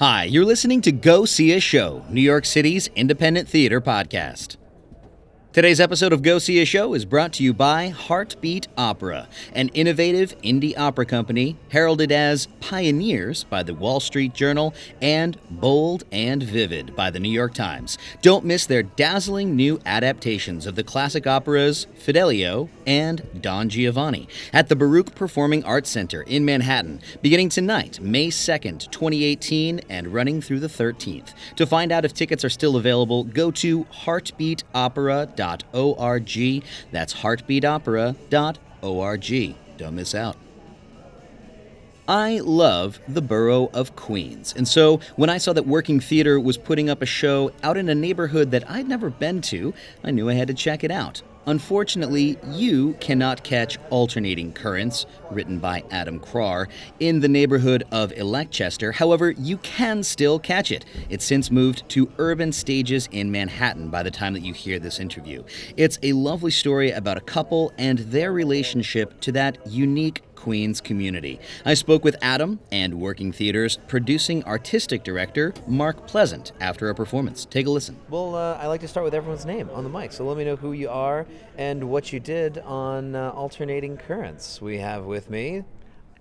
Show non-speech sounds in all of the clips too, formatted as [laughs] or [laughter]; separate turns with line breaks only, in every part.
Hi, you're listening to Go See a Show, New York City's independent theater podcast. Today's episode of Go See a Show is brought to you by Heartbeat Opera, an innovative indie opera company heralded as pioneers by the Wall Street Journal and bold and vivid by the New York Times. Don't miss their dazzling new adaptations of the classic operas Fidelio and Don Giovanni at the Baruch Performing Arts Center in Manhattan, beginning tonight, May 2nd, 2018, and running through the 13th. To find out if tickets are still available, go to heartbeatopera.com heartbeatopera.org. That's heartbeatopera.org. Don't miss out. I love the borough of Queens, and so when I saw that Working Theater was putting up a show out in a neighborhood that I'd never been to, I knew I had to check it out. Unfortunately, you cannot catch Alternating Currents, written by Adam Kraar, in the neighborhood of Electchester. However, you can still catch it. It's since moved to urban stages in Manhattan by the time that you hear this interview. It's a lovely story about a couple and their relationship to that unique Queens community. I spoke with Adam and Working Theater's producing artistic director, Mark Pleasant, after a performance. Take a listen.
Well, uh, I like to start with everyone's name on the mic, so let me know who you are and what you did on uh, Alternating Currents. We have with me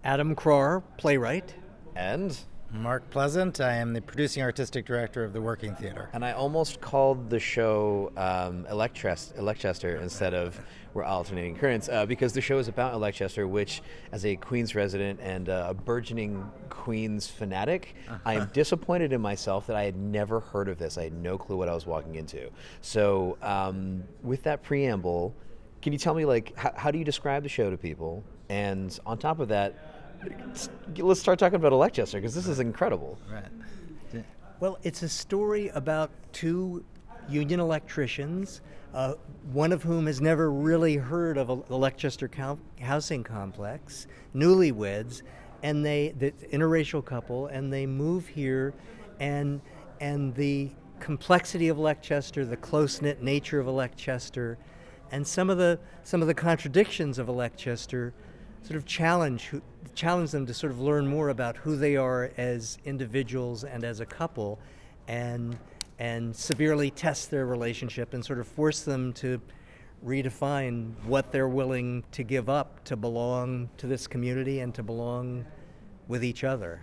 Adam Kraar, playwright.
And
Mark Pleasant. I am the producing artistic director of the Working Theater.
And I almost called the show um, Electchester instead of We're Alternating Currents uh, because the show is about Electchester, which, as a Queens resident and uh, a burgeoning Queens fanatic, uh-huh. I am [laughs] disappointed in myself that I had never heard of this. I had no clue what I was walking into. So, um, with that preamble, can you tell me, like, how, how do you describe the show to people? And on top of that, let's start talking about Electchester because this is incredible.
Right.
Well, it's a story about two union electricians, uh, one of whom has never really heard of the Electchester com- housing complex, newlyweds, and they, the interracial couple, and they move here, and and the complexity of Electchester, the close knit nature of Electchester, and some of the some of the contradictions of Electchester sort of challenge challenge them to sort of learn more about who they are as individuals and as a couple, and and severely test their relationship and sort of force them to redefine what they're willing to give up to belong to this community and to belong with each other.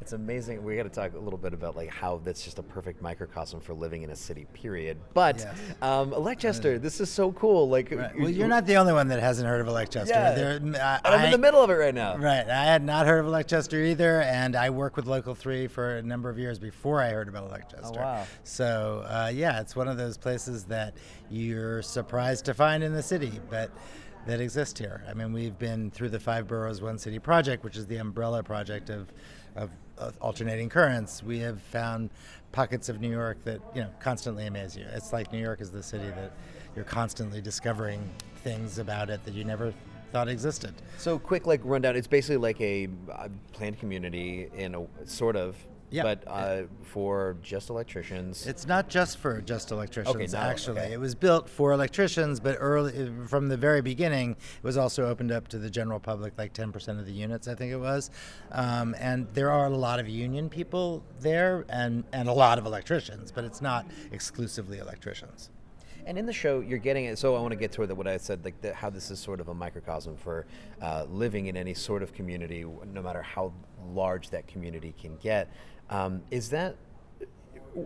It's amazing. We got to talk a little bit about like how that's just a perfect microcosm for living in a city. Period. But yes. um, Electchester, this is so cool. Like,
right. well, you're not the only one that hasn't heard of Electchester.
Yeah, uh, I'm in the middle of it right now.
Right. I had not heard of Electchester either, and I worked with Local Three for a number of years before I heard about Electchester.
Oh, wow.
So uh, yeah, it's one of those places that you're surprised to find in the city, but that exist here. I mean, we've been through the Five Boroughs One City project, which is the umbrella project of of Uh, alternating currents, we have found pockets of New York that you know constantly amaze you. It's like New York is the city that you're constantly discovering things about it that you never thought existed.
So quick, like rundown. It's basically like a, a planned community in a sort of yeah. But uh, for just electricians.
It's not just for just electricians,
okay, no,
actually.
Okay.
It was built for electricians, but early from the very beginning, it was also opened up to the general public, like 10% of the units, I think it was. Um, and there are a lot of union people there and, and a lot of electricians, but it's not exclusively electricians.
And in the show, you're getting it. So I want to get to what I said, like the, how this is sort of a microcosm for uh, living in any sort of community, no matter how large that community can get. Um, is that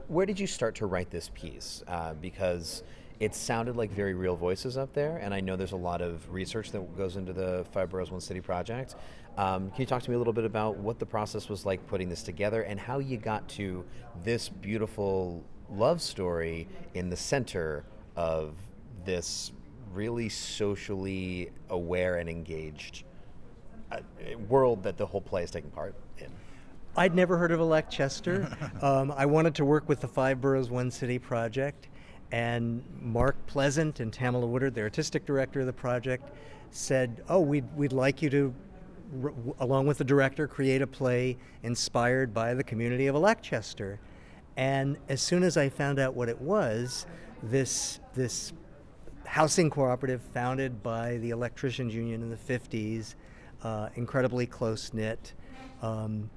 where did you start to write this piece? Uh, because it sounded like very real voices up there, and I know there's a lot of research that goes into the Five Boroughs One City project. Um, can you talk to me a little bit about what the process was like putting this together and how you got to this beautiful love story in the center of this really socially aware and engaged uh, world that the whole play is taking part in?
I'd never heard of Electchester. [laughs] um, I wanted to work with the Five Boroughs One City project, and Mark Pleasant and Tamala Woodard, the artistic director of the project, said, "Oh, we'd we'd like you to." along with the director, create a play inspired by the community of Electchester. And as soon as I found out what it was, this this housing cooperative founded by the electricians union in the 50s, uh, incredibly close knit, um,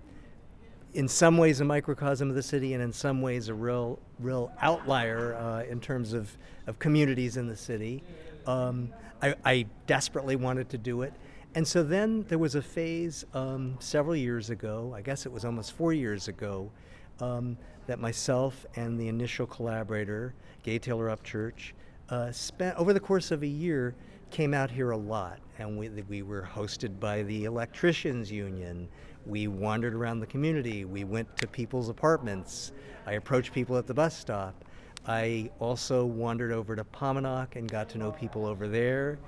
in some ways a microcosm of the city, and in some ways a real, real outlier uh, in terms of, of communities in the city. Um, I, I, desperately wanted to do it. And so then there was a phase um, several years ago, I guess it was almost four years ago, um, that myself and the initial collaborator, Gaye Taylor Upchurch, uh, spent over the course of a year came out here a lot. And we, we were hosted by the Electricians Union. We wandered around the community. We went to people's apartments. I approached people at the bus stop. I also wandered over to Pomonok and got to know people over there.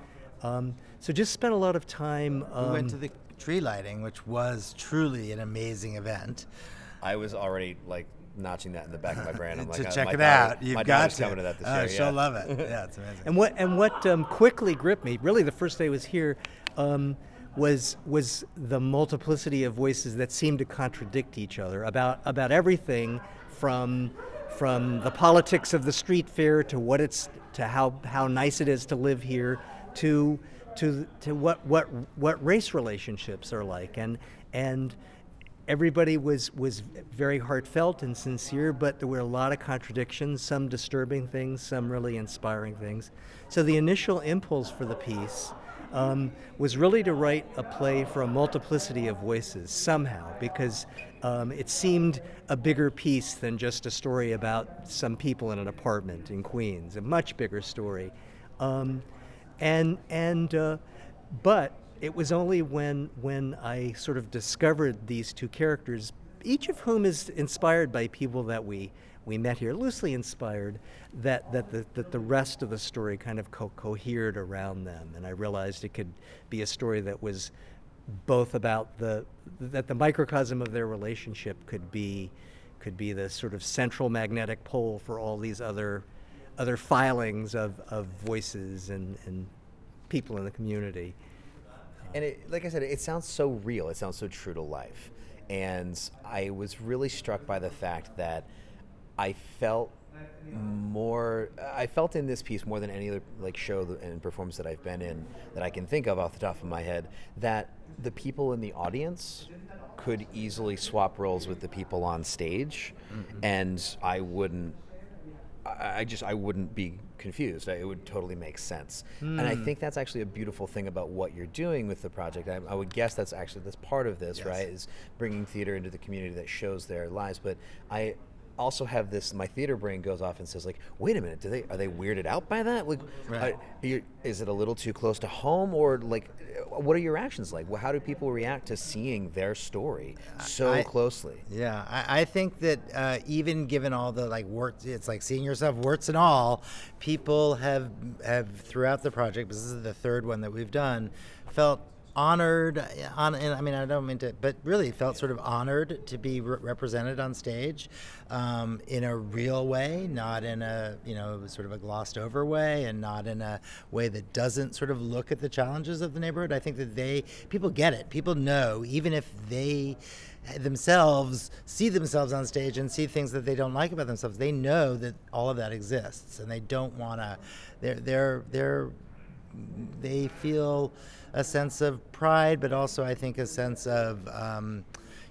Um, so just spent a lot of time. Um,
we went to the tree lighting, which was truly an amazing event.
I was already like notching that in the back of my [laughs] brain. I'm
to
like,
check
uh,
it
daughter,
out. You've
my
got
daughter's
to.
coming to that this
oh,
year.
She'll
yeah.
love it. [laughs] Yeah, it's amazing.
And what and what um, quickly gripped me, really, the first day I was here, um, was was the multiplicity of voices that seemed to contradict each other about about everything from from the politics of the street fair to what it's to how how nice it is to live here to to to what what what race relationships are like and and everybody was was very heartfelt and sincere, but there were a lot of contradictions, some disturbing things, some really inspiring things. So the initial impulse for the piece um, was really to write a play for a multiplicity of voices somehow, because um, it seemed a bigger piece than just a story about some people in an apartment in Queens, a much bigger story. Um, and and uh, but it was only when when I sort of discovered these two characters, each of whom is inspired by people that we we met here, loosely inspired, that that the that the rest of the story kind of co- cohered around them, and I realized it could be a story that was both about the that the microcosm of their relationship could be could be the sort of central magnetic pole for all these other other filings of, of voices and, and people in the community.
And it, like I said, it sounds so real. It sounds so true to life. And I was really struck by the fact that I felt more I felt in this piece more than any other like show and performance that I've been in that I can think of off the top of my head that the people in the audience could easily swap roles with the people on stage mm-hmm. and I wouldn't I, just I wouldn't be confused. It would totally make sense. Mm. And I think that's actually a beautiful thing about what you're doing with the project. I, I would guess that's actually that's part of this, yes. right? Is bringing theater into the community that shows their lives. But I also have this my theater brain goes off and says like wait a minute do they are they weirded out by that? Like right. are, you, is it a little too close to home or like what are your reactions like? Well, how do people react to seeing their story so
I,
closely?
yeah I, I think that uh, even given all the like warts it's like seeing yourself warts and all people have have throughout the project this is the third one that we've done felt honored on and I mean I don't mean to but really felt sort of honored to be re- represented on stage um, in a real way not in a you know sort of a glossed over way and not in a way that doesn't sort of look at the challenges of the neighborhood. I think that they people get it. People know even if they themselves see themselves on stage and see things that they don't like about themselves they know that all of that exists and they don't want to they're they're they're they feel a sense of pride, but also I think a sense of um,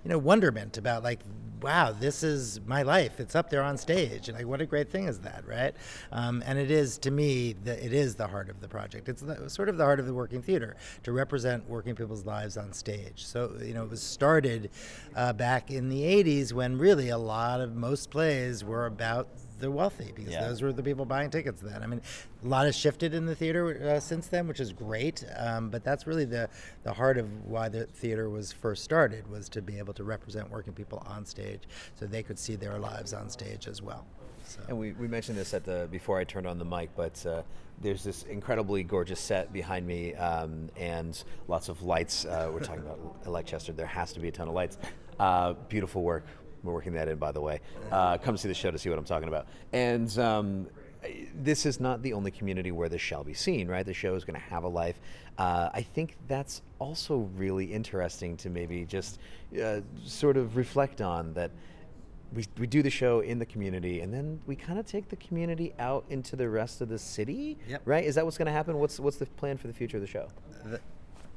you know wonderment about like wow this is my life. It's up there on stage. And like what a great thing is that right? Um, and it is to me the, it is the heart of the project. It's the, sort of the heart of the working theater to represent working people's lives on stage. So you know it was started uh, back in the 80s when really a lot of most plays were about the wealthy because yeah. those were the people buying tickets then. I mean, a lot has shifted in the theater uh, since then, which is great. Um, but that's really the the heart of why the theater was first started was to be able to represent working people on stage, so they could see their lives on stage as well. So.
And we, we mentioned this at the before I turned on the mic, but uh, there's this incredibly gorgeous set behind me um, and lots of lights. Uh, we're talking about Electchester. There has to be a ton of lights. Uh, beautiful work we're working that in, by the way. Uh, come see the show to see what I'm talking about. And um, this is not the only community where this shall be seen, right? The show is going to have a life. Uh, I think that's also really interesting to maybe just uh, sort of reflect on that. We, we do the show in the community and then we kind of take the community out into the rest of the city
yep.
right is that what's going to happen what's what's the plan for the future of the show
the,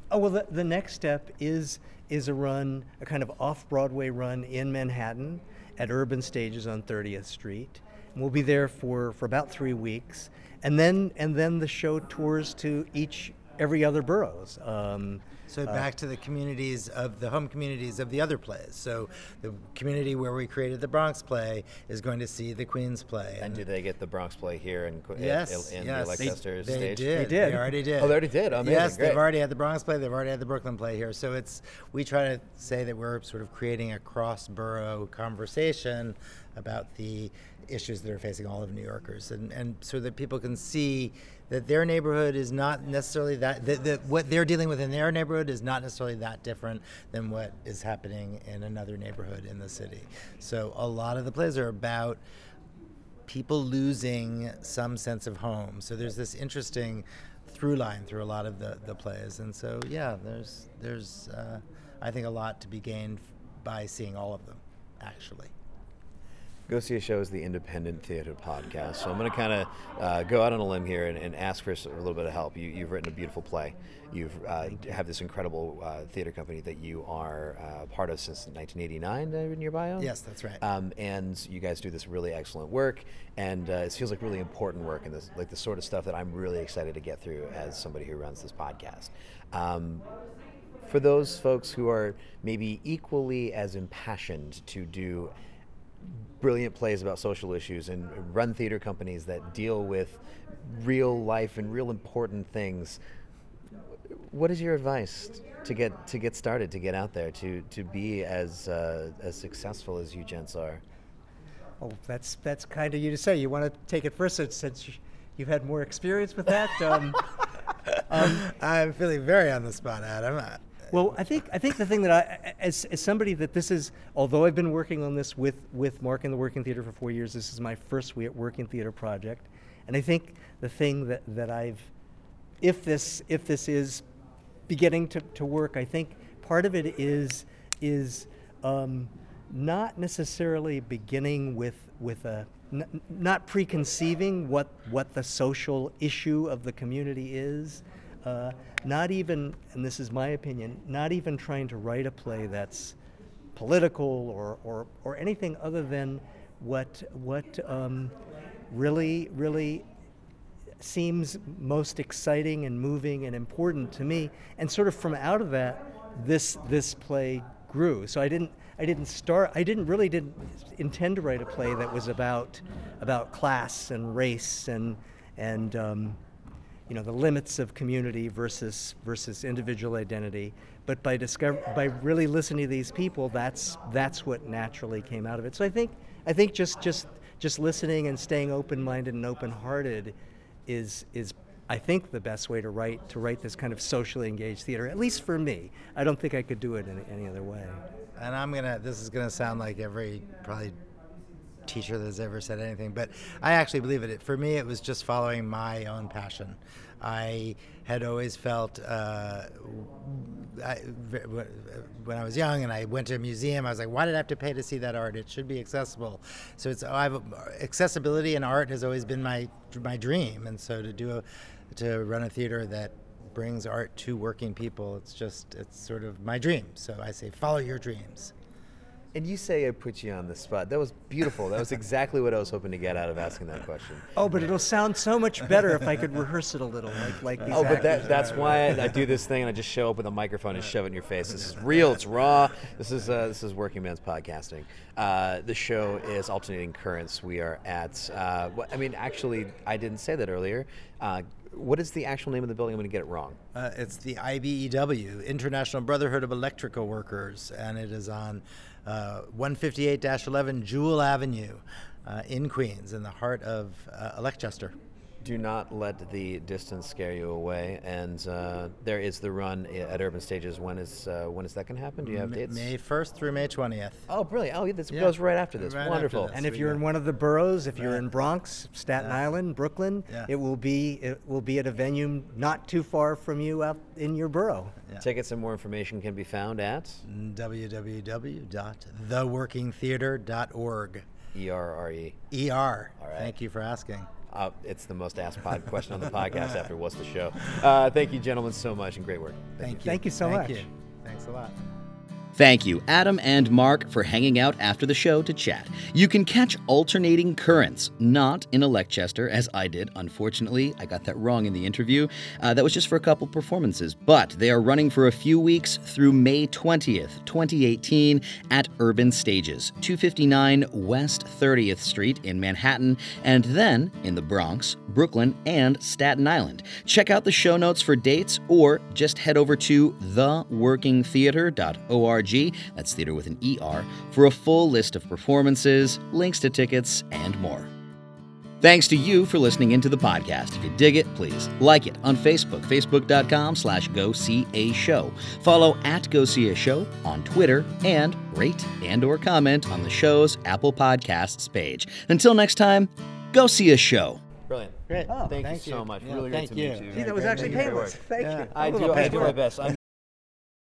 Oh well, the, the next step is is a run, a kind of off Broadway run in Manhattan at Urban Stages on 30th Street. And we'll be there for, for about three weeks, and then and then the show tours to each every other boroughs. Um,
So uh, back to the communities of the home communities of the other plays. So the community where we created the Bronx play is going to see the Queens play.
And do they get the Bronx play here in, Qu-
yes,
in, in
yes,
the Leicester
they,
stage?
did.
They did.
They already did.
Oh, they already did? Amazing,
Yes,
great.
they've already had the Bronx play. They've already had the Brooklyn play here. So it's we try to say that we're sort of creating a cross-borough conversation about the issues that are facing all of New Yorkers, and and so that people can see that their neighborhood is not necessarily that that, that what they're dealing with in their neighborhood is not necessarily that different than what is happening in another neighborhood in the city. So a lot of the plays are about people losing some sense of home. So there's this interesting through line through a lot of the, the plays, and so yeah, there's there's uh, I think a lot to be gained by seeing all of them, actually.
Go See a Show is the independent theater podcast. So I'm going to kind of uh, go out on a limb here and, and ask for a little bit of help. You, you've written a beautiful play. You've uh, have this incredible uh, theater company that you are uh, part of since 1989 uh, in your bio.
Yes, that's right.
Um, and you guys do this really excellent work, and uh, it feels like really important work, and this like the sort of stuff that I'm really excited to get through as somebody who runs this podcast. Um, for those folks who are maybe equally as impassioned to do brilliant plays about social issues and run theater companies that deal with real life and real important things what is your advice to get to get started to get out there to to be as uh, as successful as you gents are
oh, that's that's kind of you to say. You want to take it first since, since you- you've had more experience with that. Um, [laughs] um,
I'm feeling very on the spot, Adam.
Well, I think I think the thing that I, as, as somebody that this is, although I've been working on this with with Mark in the Working Theater for four years, this is my first Working Theater project, and I think the thing that, that I've, if this if this is beginning to, to work, I think part of it is is um, not necessarily beginning with with a n- not preconceiving what what the social issue of the community is. Uh, not even, and this is my opinion, not even trying to write a play that's political or, or, or anything other than what what um, really really seems most exciting and moving and important to me. And sort of from out of that, this this play grew. So I didn't I didn't start I didn't really didn't intend to write a play that was about about class and race and and um, you know the limits of community versus versus individual identity. But by discover by really listening to these people, that's that's what naturally came out of it. So I think I think just just just listening and staying open-minded and open-hearted is is I think the best way to write to write this kind of socially engaged theater. At least for me, I don't think I could do it in any other way.
and I'm gonna. This is gonna sound like every probably teacher that's ever said anything, but I actually believe it. For me, it was just following my own passion. I had always felt uh, I, when I was young and I went to a museum, I was like, why did I have to pay to see that art? It should be accessible. So it's I've, accessibility in art has always been my my dream, and so to do a to run a theater that brings art to working people, it's just it's sort of my dream. So I say, follow your dreams.
And you say i put you on the spot that was beautiful that was exactly what i was hoping to get out of asking that question
Oh, but it'll sound so much better if I could rehearse it a little, like like these
Oh, but that, that's why I, I do this thing and I just show up with a microphone and shove it in your face. This is real. It's raw. This is uh, this is working man's podcasting. Uh, the show is alternating currents. We are at. Uh, what, I mean, actually, I didn't say that earlier. Uh, what is the actual name of the building? I'm going to get it wrong.
Uh, it's the IBEW, International Brotherhood of Electrical Workers, and it is on uh, 158-11 Jewel Avenue uh, in Queens, in the heart of uh, Electchester.
Do not let the distance scare you away. And uh, there is the run at Urban Stages. When is uh, when is that going to happen? Do you have dates?
May 1st through May 20th.
Oh, brilliant! Oh, yeah, this
Yeah.
goes right after this.
Right after
Wonderful.
this.
And if
we
you're
go.
in one of the boroughs, if you're
Right.
in Bronx, Staten
Yeah.
Island, Brooklyn,
Yeah.
it will be it will be at a venue not too far from you out in your borough.
Yeah.
Tickets and more information can be found at
www.theworkingtheater.org.
E R R E. All right.
Thank you for asking.
Uh, it's the most asked pod question on the podcast after what's the show. Uh, thank you, gentlemen, so much and great work.
Thank you.
Thank you so
Thank
much.
You. Thanks a lot.
Thank you, Adam and Mark, for hanging out after the show to chat. You can catch Alternating Currents, not in a as I did. Unfortunately, I got that wrong in the interview. Uh, that was just for a couple performances, but they are running for a few weeks through May 20th, 2018, at Urban Stages, 259 West 30th Street in Manhattan, and then in the Bronx, Brooklyn, and Staten Island. Check out the show notes for dates or just head over to theworkingtheater.org. That's theater with an ER for a full list of performances, links to tickets, and more. Thanks to you for listening into the podcast. If you dig it, please like it on Facebook, facebook.com slash go see a show. Follow at go see a show on Twitter and rate and or comment on the show's Apple Podcasts page. Until next time, go see a show.
Brilliant.
Great.
thank,
thank
you so much.
Yeah,
really
thank
great to
you.
meet you.
Gee, that was actually
Great
painless.
work.
Thank
Yeah.
you.
I
A
do, I do my best. I'm